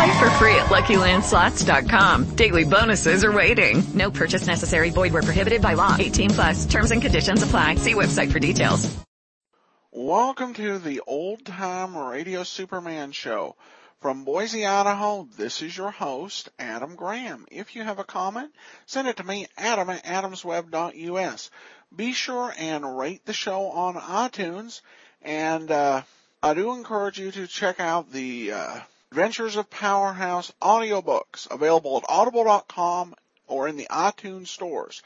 Play for free at LuckyLandSlots.com. Daily bonuses are waiting. No purchase necessary. Void where prohibited by law. 18 plus. Terms and conditions apply. See website for details. Welcome to the Old Time Radio Superman Show. From Boise, Idaho, this is your host, Adam Graham. If you have a comment, send it to me, adam at adamsweb.us. Be sure and rate the show on iTunes, and uh, I do encourage you to check out the uh, Adventures of Powerhouse audiobooks available at audible.com or in the iTunes stores.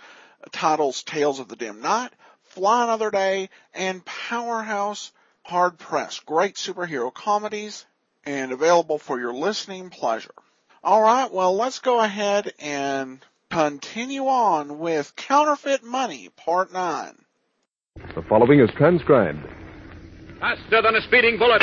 Titles Tales of the Dim Knight, Fly Another Day, and Powerhouse Hard Press. Great superhero comedies and available for your listening pleasure. Alright, well let's go ahead and continue on with Counterfeit Money Part 9. The following is transcribed. Faster than a speeding bullet.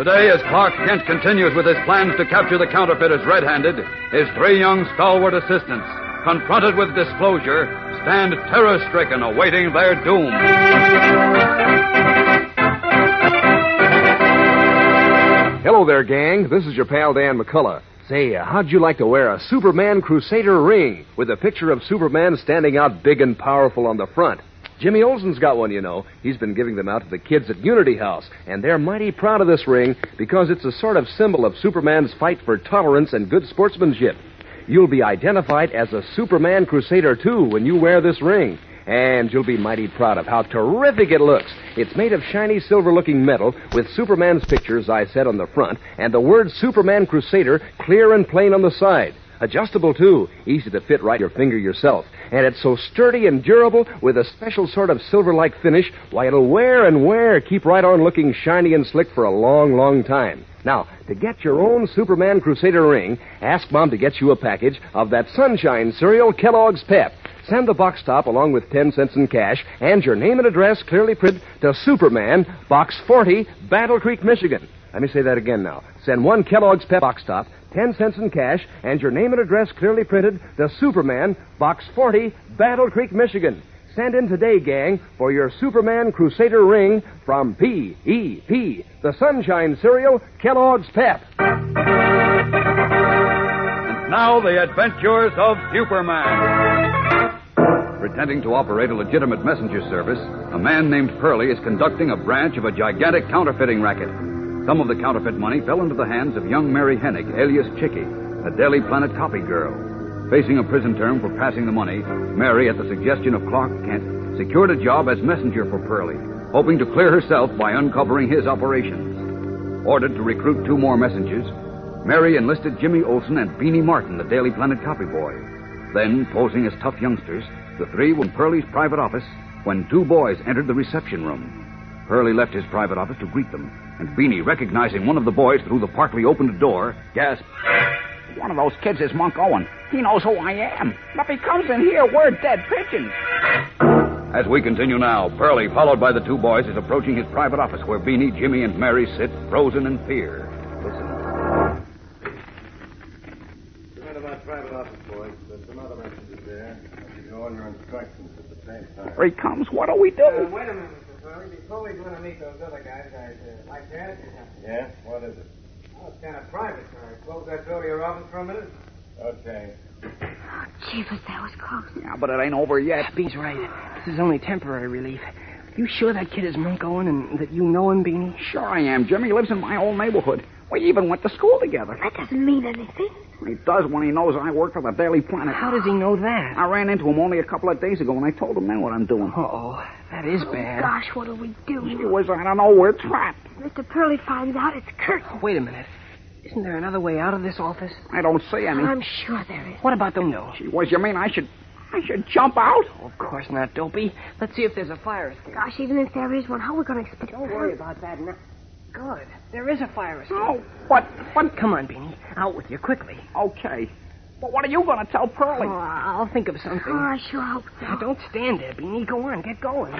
Today, as Clark Kent continues with his plans to capture the counterfeiters red-handed, his three young stalwart assistants, confronted with disclosure, stand terror-stricken awaiting their doom. Hello there, gang. This is your pal Dan McCullough. Say, uh, how'd you like to wear a Superman Crusader ring with a picture of Superman standing out big and powerful on the front? Jimmy Olsen's got one, you know. He's been giving them out to the kids at Unity House, and they're mighty proud of this ring because it's a sort of symbol of Superman's fight for tolerance and good sportsmanship. You'll be identified as a Superman Crusader, too, when you wear this ring. And you'll be mighty proud of how terrific it looks. It's made of shiny silver looking metal with Superman's picture, as I said, on the front, and the word Superman Crusader clear and plain on the side. Adjustable, too. Easy to fit right your finger yourself. And it's so sturdy and durable with a special sort of silver like finish, why, it'll wear and wear, keep right on looking shiny and slick for a long, long time. Now, to get your own Superman Crusader ring, ask Mom to get you a package of that Sunshine cereal Kellogg's Pep. Send the box top along with 10 cents in cash and your name and address clearly printed to Superman, Box 40, Battle Creek, Michigan. Let me say that again now. Send one Kellogg's Pep box top, 10 cents in cash, and your name and address clearly printed to Superman, Box 40, Battle Creek, Michigan. Send in today, gang, for your Superman Crusader ring from P.E.P., the Sunshine Cereal, Kellogg's Pep. And now, the adventures of Superman. Pretending to operate a legitimate messenger service, a man named Pearlie is conducting a branch of a gigantic counterfeiting racket. Some of the counterfeit money fell into the hands of young Mary Hennig, alias Chicky, a Daily Planet copy girl. Facing a prison term for passing the money, Mary, at the suggestion of Clark Kent, secured a job as messenger for Pearlie, hoping to clear herself by uncovering his operations. Ordered to recruit two more messengers, Mary enlisted Jimmy Olsen and Beanie Martin, the Daily Planet copy boy. Then, posing as tough youngsters, the three were in Pearlie's private office when two boys entered the reception room. Pearlie left his private office to greet them, and Beanie, recognizing one of the boys through the partly opened door, gasped, One of those kids is Monk Owen. He knows who I am. But if he comes in here, we're dead pigeons. As we continue now, Pearlie, followed by the two boys, is approaching his private office where Beanie, Jimmy, and Mary sit, frozen in fear. Listen. Forget about private office, boys. There's some other messages there. I should know all your instructions at the same time. Here he comes. What do we do? Uh, wait a minute, Mr. Farley. Before we go to meet those other guys, I'd uh, like to ask you something. Yeah? What is it? Oh, it's kind of private. Can I close that door to your office for a minute? Okay. Jeepers, that was close. Yeah, but it ain't over yet. Bee's right. This is only temporary relief. You sure that kid is Monk Owen and that you know him, Beanie? Sure I am. Jimmy lives in my old neighborhood. We even went to school together. That doesn't mean anything. He does when he knows I work for the Daily Planet. How does he know that? I ran into him only a couple of days ago, and I told him then what I'm doing. Oh, that is oh, bad. Gosh, what do we do? He was, I don't know, we're trapped. Mr. Pearlie finds out it's curtain. Oh, wait a minute. Isn't there another way out of this office? I don't see any. I'm sure there is. What about the window? Gee whiz, you mean I should, I should jump out? Oh, of course not, Dopey. Let's see if there's a fire escape. Gosh, even if there is one, how are we going to expect Don't worry about that now. Good. There is a fire escape. Oh, but, but... Come on, Beanie. Out with you, quickly. Okay. But what are you going to tell Pearlie? Oh, I'll think of something. Oh, I sure hope so. Now, don't stand there, Beanie. Go on, get going.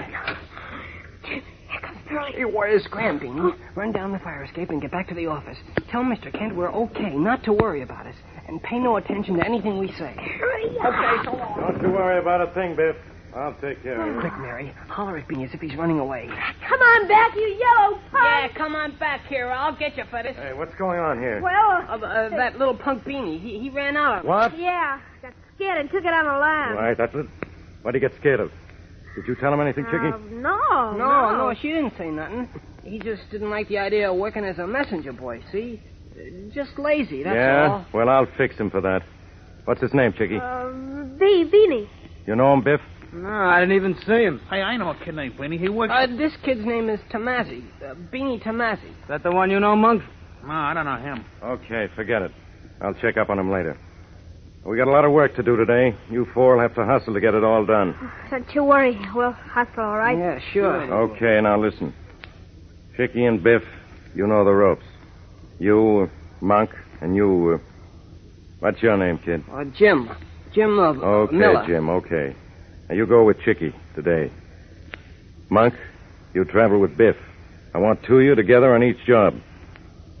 Here comes Pearlie. Hey, where's Scram, Beanie. Run down the fire escape and get back to the office. Tell Mr. Kent we're okay, not to worry about us. And pay no attention to anything we say. Hurry Okay, so long. Don't you worry about a thing, Biff. I'll take care of him. Quick, Mary. Holler at Beanie as if he's running away. Come on back, you yellow punk. Yeah, come on back here. I'll get you for this. Hey, what's going on here? Well, Uh, uh, that little punk Beanie. He, he ran out of What? yeah. Got scared and took it on the line. Right, that's it. What'd he get scared of? Did you tell him anything, Chicky? Uh, no, No, no, she didn't say nothing. He just didn't like the idea of working as a messenger boy, see? Uh, Just lazy, that's all. yeah? all. Well, I'll fix him for that. What's his name, Chicky? Um, Be- Beanie. you know him, Biff? No, I didn't even see him. Hey, I know a kid named Beanie. He works. Uh, this kid's name is Tomazzi. Uh, Beanie Tomazzi. Is that the one you know, Monk? No, I don't know him. Okay, forget it. I'll check up on him later. We got a lot of work to do today. You four will have to hustle to get it all done. Don't you worry. We'll hustle, all right? Yeah, sure. Okay, now listen. Chicky and Biff, you know the ropes. You, uh, Monk, and you. Uh, what's your name, kid? Uh, Jim. Jim uh, Okay, Miller. Jim, okay. Now you go with Chicky today. Monk, you travel with Biff. I want two of you together on each job.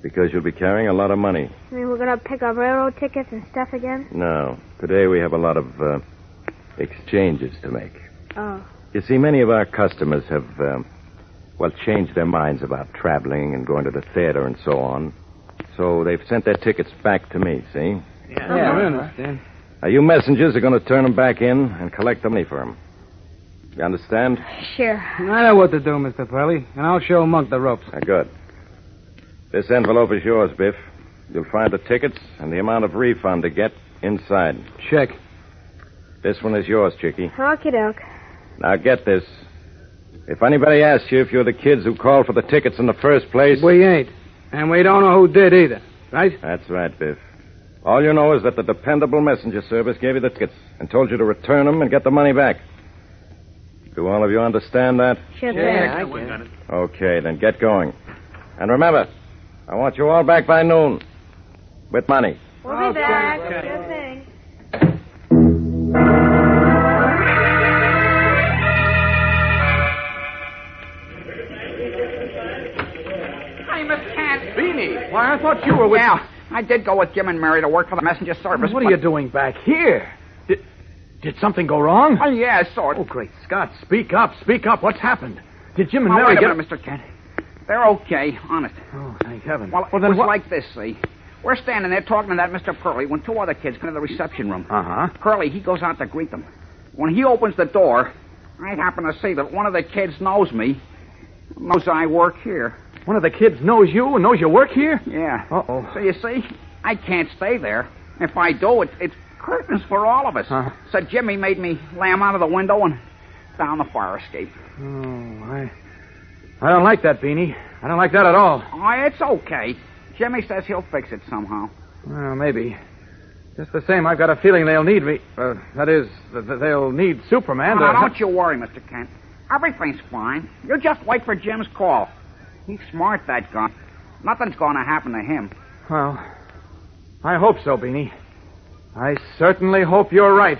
Because you'll be carrying a lot of money. I mean, we're going to pick up railroad tickets and stuff again? No. Today we have a lot of uh, exchanges to make. Oh. You see, many of our customers have, um, well, changed their minds about traveling and going to the theater and so on. So they've sent their tickets back to me, see? Yeah, Yeah, we I understand. Now, you messengers are going to turn them back in and collect the money for them. You understand? Sure. I know what to do, Mr. Pearlie, and I'll show Monk the ropes. Now, good. This envelope is yours, Biff. You'll find the tickets and the amount of refund to get inside. Check. This one is yours, Chicky. Okie doke. Now, get this. If anybody asks you if you're the kids who called for the tickets in the first place. We ain't. And we don't know who did either, right? That's right, Biff. All you know is that the dependable messenger service gave you the tickets and told you to return them and get the money back. Do all of you understand that? Sure Yeah, thing. I get it. Okay, then get going. And remember, I want you all back by noon. With money. We'll be back. Sure thing. Hey, Miss Kent. Beanie. Why, I thought you were with. Yeah, I did go with Jim and Mary to work for the messenger service. What are but- you doing back here? Did, did something go wrong? Oh, yeah, sort Oh, great Scott. Speak up. Speak up. What's happened? Did Jim and Now, Mary wait a get... minute, Mr. Kent. They're okay, honest. Oh, thank heaven. Well, it then was what... like this, see. We're standing there talking to that Mr. Pearlie when two other kids come to the reception room. Uh-huh. Pearlie, he goes out to greet them. When he opens the door, I happen to see that one of the kids knows me, knows I work here. One of the kids knows you and knows you work here? Yeah. Uh-oh. So you see, I can't stay there. If I do, it, it's curtains for all of us. Huh. So Jimmy made me lam out of the window and down the fire escape. Oh, I... I don't like that, Beanie. I don't like that at all. Oh, it's okay. Jimmy says he'll fix it somehow. Well, maybe. Just the same, I've got a feeling they'll need me. Uh, that is, that they'll need Superman Now, to... don't you worry, Mr. Kent. Everything's fine. You just wait for Jim's call. He's smart, that guy. Nothing's going to happen to him. Well, I hope so, Beanie. I certainly hope you're right.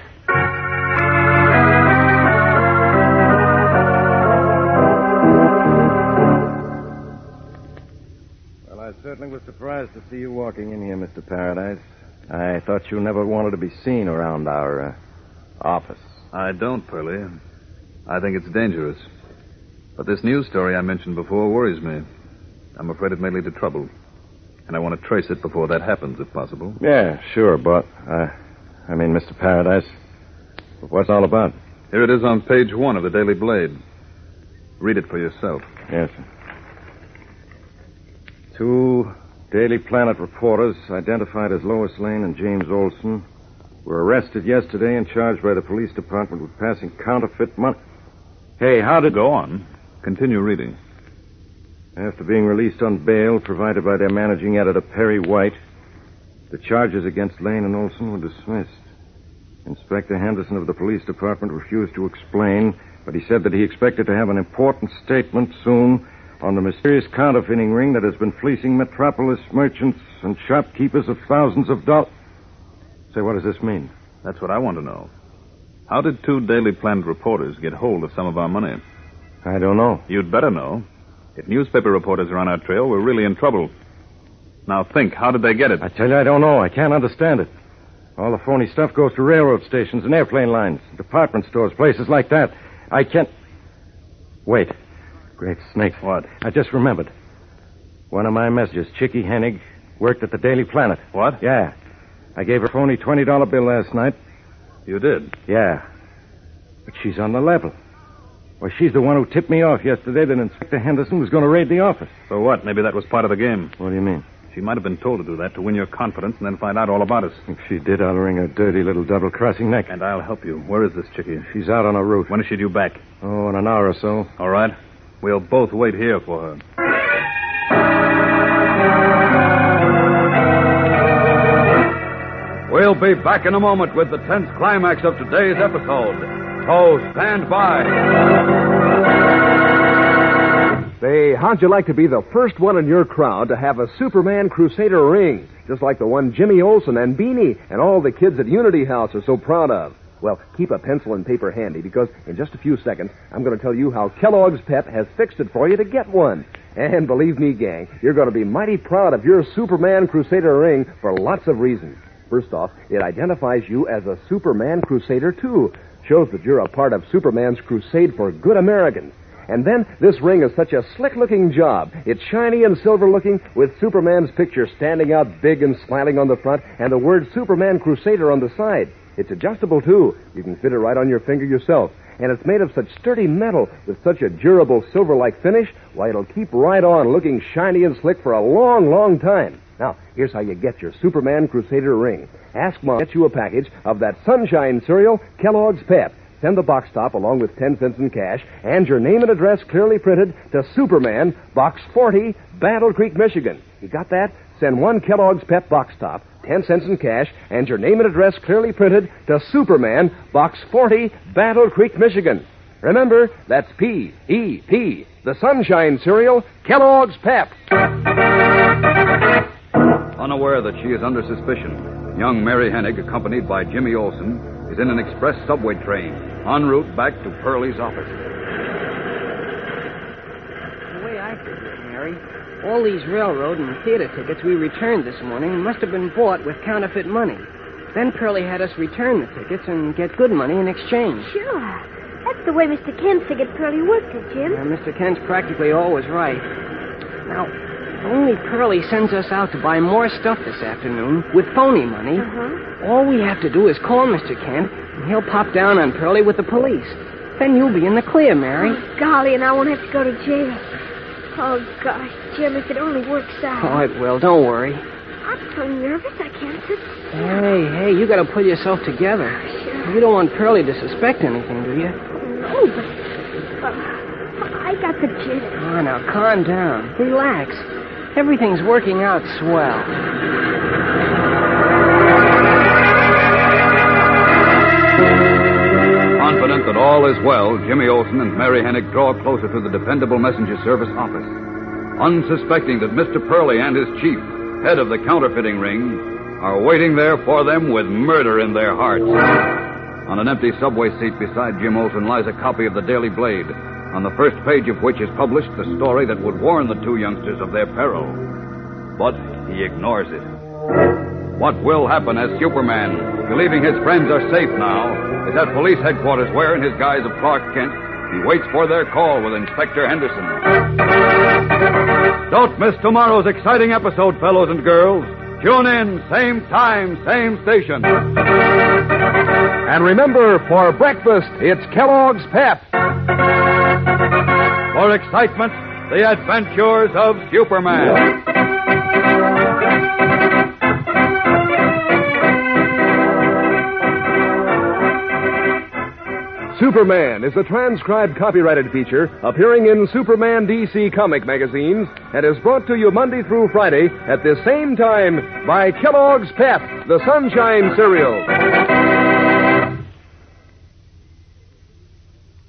Well, I certainly was surprised to see you walking in here, Mr. Paradise. I thought you never wanted to be seen around our uh, office. I don't, Pearlie. I think it's dangerous. But this news story I mentioned before worries me. I'm afraid it may lead to trouble. And I want to trace it before that happens, if possible. Yeah, sure, but uh, I mean, Mr. Paradise, what's all about? Here it is on page one of the Daily Blade. Read it for yourself. Yes. sir. Two Daily Planet reporters, identified as Lois Lane and James Olsen, were arrested yesterday and charged by the police department with passing counterfeit money. Hey, how did. Go on. Continue reading. After being released on bail provided by their managing editor, Perry White, the charges against Lane and Olsen were dismissed. Inspector Henderson of the police department refused to explain, but he said that he expected to have an important statement soon on the mysterious counterfeiting ring that has been fleecing metropolis merchants and shopkeepers of thousands of dollars. Say, what does this mean? That's what I want to know. How did two Daily Planet reporters get hold of some of our money? I don't know. You'd better know. If newspaper reporters are on our trail, we're really in trouble. Now think, how did they get it? I tell you, I don't know. I can't understand it. All the phony stuff goes to railroad stations and airplane lines, department stores, places like that. I can't. Wait. Great snake. What? I just remembered. One of my messages, Chicky Hennig, worked at the Daily Planet. What? Yeah. I gave her a phony $20 bill last night. You did? Yeah. But she's on the level. Well, she's the one who tipped me off yesterday that Inspector Henderson was going to raid the office. So what? Maybe that was part of the game. What do you mean? She might have been told to do that to win your confidence and then find out all about us. If she did, I'll wring her dirty little double-crossing neck. And I'll help you. Where is this chickie? She's out on a route. When is she due back? Oh, in an hour or so. All right. We'll both wait here for her. We'll be back in a moment with the tense climax of today's episode. So stand by. Say, how'd you like to be the first one in your crowd to have a Superman Crusader ring, just like the one Jimmy Olsen and Beanie and all the kids at Unity House are so proud of? Well, keep a pencil and paper handy because in just a few seconds, I'm going to tell you how Kellogg's Pep has fixed it for you to get one. And believe me, gang, you're going to be mighty proud of your Superman Crusader ring for lots of reasons. First off, it identifies you as a Superman Crusader, too. Shows that you're a part of Superman's crusade for good Americans. And then this ring is such a slick looking job. It's shiny and silver looking with Superman's picture standing out big and smiling on the front and the word Superman Crusader on the side. It's adjustable too. You can fit it right on your finger yourself. And it's made of such sturdy metal with such a durable silver like finish, why it'll keep right on looking shiny and slick for a long, long time. Now, here's how you get your Superman Crusader ring. Ask Mom to get you a package of that Sunshine cereal, Kellogg's Pep. Send the box top along with 10 cents in cash and your name and address clearly printed to Superman, Box 40, Battle Creek, Michigan. You got that? Send one Kellogg's Pep box top, 10 cents in cash, and your name and address clearly printed to Superman, Box 40, Battle Creek, Michigan. Remember, that's P-E-P, the Sunshine Cereal, Kellogg's Pep. Unaware that she is under suspicion, young Mary Hennig, accompanied by Jimmy Olsen, is in an express subway train en route back to Pearlie's office. The way I figure it, Mary, all these railroad and theater tickets we returned this morning must have been bought with counterfeit money. Then Pearlie had us return the tickets and get good money in exchange. Sure. That's the way Mr. Kent figured Pearlie worked it, Jim. Now, Mr. Kent's practically always right. Now, only Pearlie sends us out to buy more stuff this afternoon with phony money. Uh-huh. All we have to do is call Mr. Kent, and he'll pop down on Pearlie with the police. Then you'll be in the clear, Mary. Oh, golly, and I won't have to go to jail. Oh, gosh, Jim, if it only works out. Oh, it will. Don't worry. I'm so nervous I can't sit still. Hey, hey, you gotta pull yourself together. Sure. You don't want Pearlie to suspect anything, do you? No, but, but I got the jitters. Oh, now calm down. Relax. Everything's working out swell. Confident that all is well, Jimmy Olsen and Mary Hennig draw closer to the dependable messenger service office. Unsuspecting that Mr. Pearlie and his chief, head of the counterfeiting ring, are waiting there for them with murder in their hearts. On an empty subway seat beside Jim Olsen lies a copy of the Daily Blade, on the first page of which is published the story that would warn the two youngsters of their peril. But he ignores it. What will happen as Superman, believing his friends are safe now, is at police headquarters where, in his guise of Clark Kent, he waits for their call with Inspector Henderson. Don't miss tomorrow's exciting episode, fellows and girls. Tune in, same time, same station. And remember, for breakfast, it's Kellogg's Pep. For excitement, the adventures of Superman. Superman is a transcribed copyrighted feature appearing in Superman DC comic magazines and is brought to you Monday through Friday at the same time by Kellogg's Pep, the Sunshine Cereal.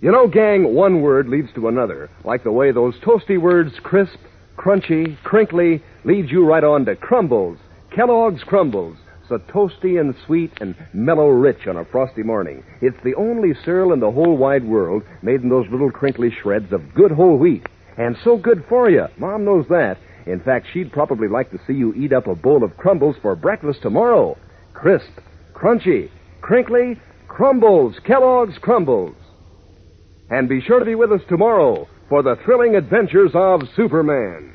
You know, gang, one word leads to another, like the way those toasty words crisp, crunchy, crinkly leads you right on to crumbles. Kellogg's Crumbles so toasty and sweet and mellow rich on a frosty morning. It's the only cereal in the whole wide world made in those little crinkly shreds of good whole wheat. And so good for you. Mom knows that. In fact, she'd probably like to see you eat up a bowl of crumbles for breakfast tomorrow. Crisp, crunchy, crinkly, crumbles, Kellogg's Crumbles. And be sure to be with us tomorrow for the thrilling adventures of Superman.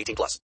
18 plus.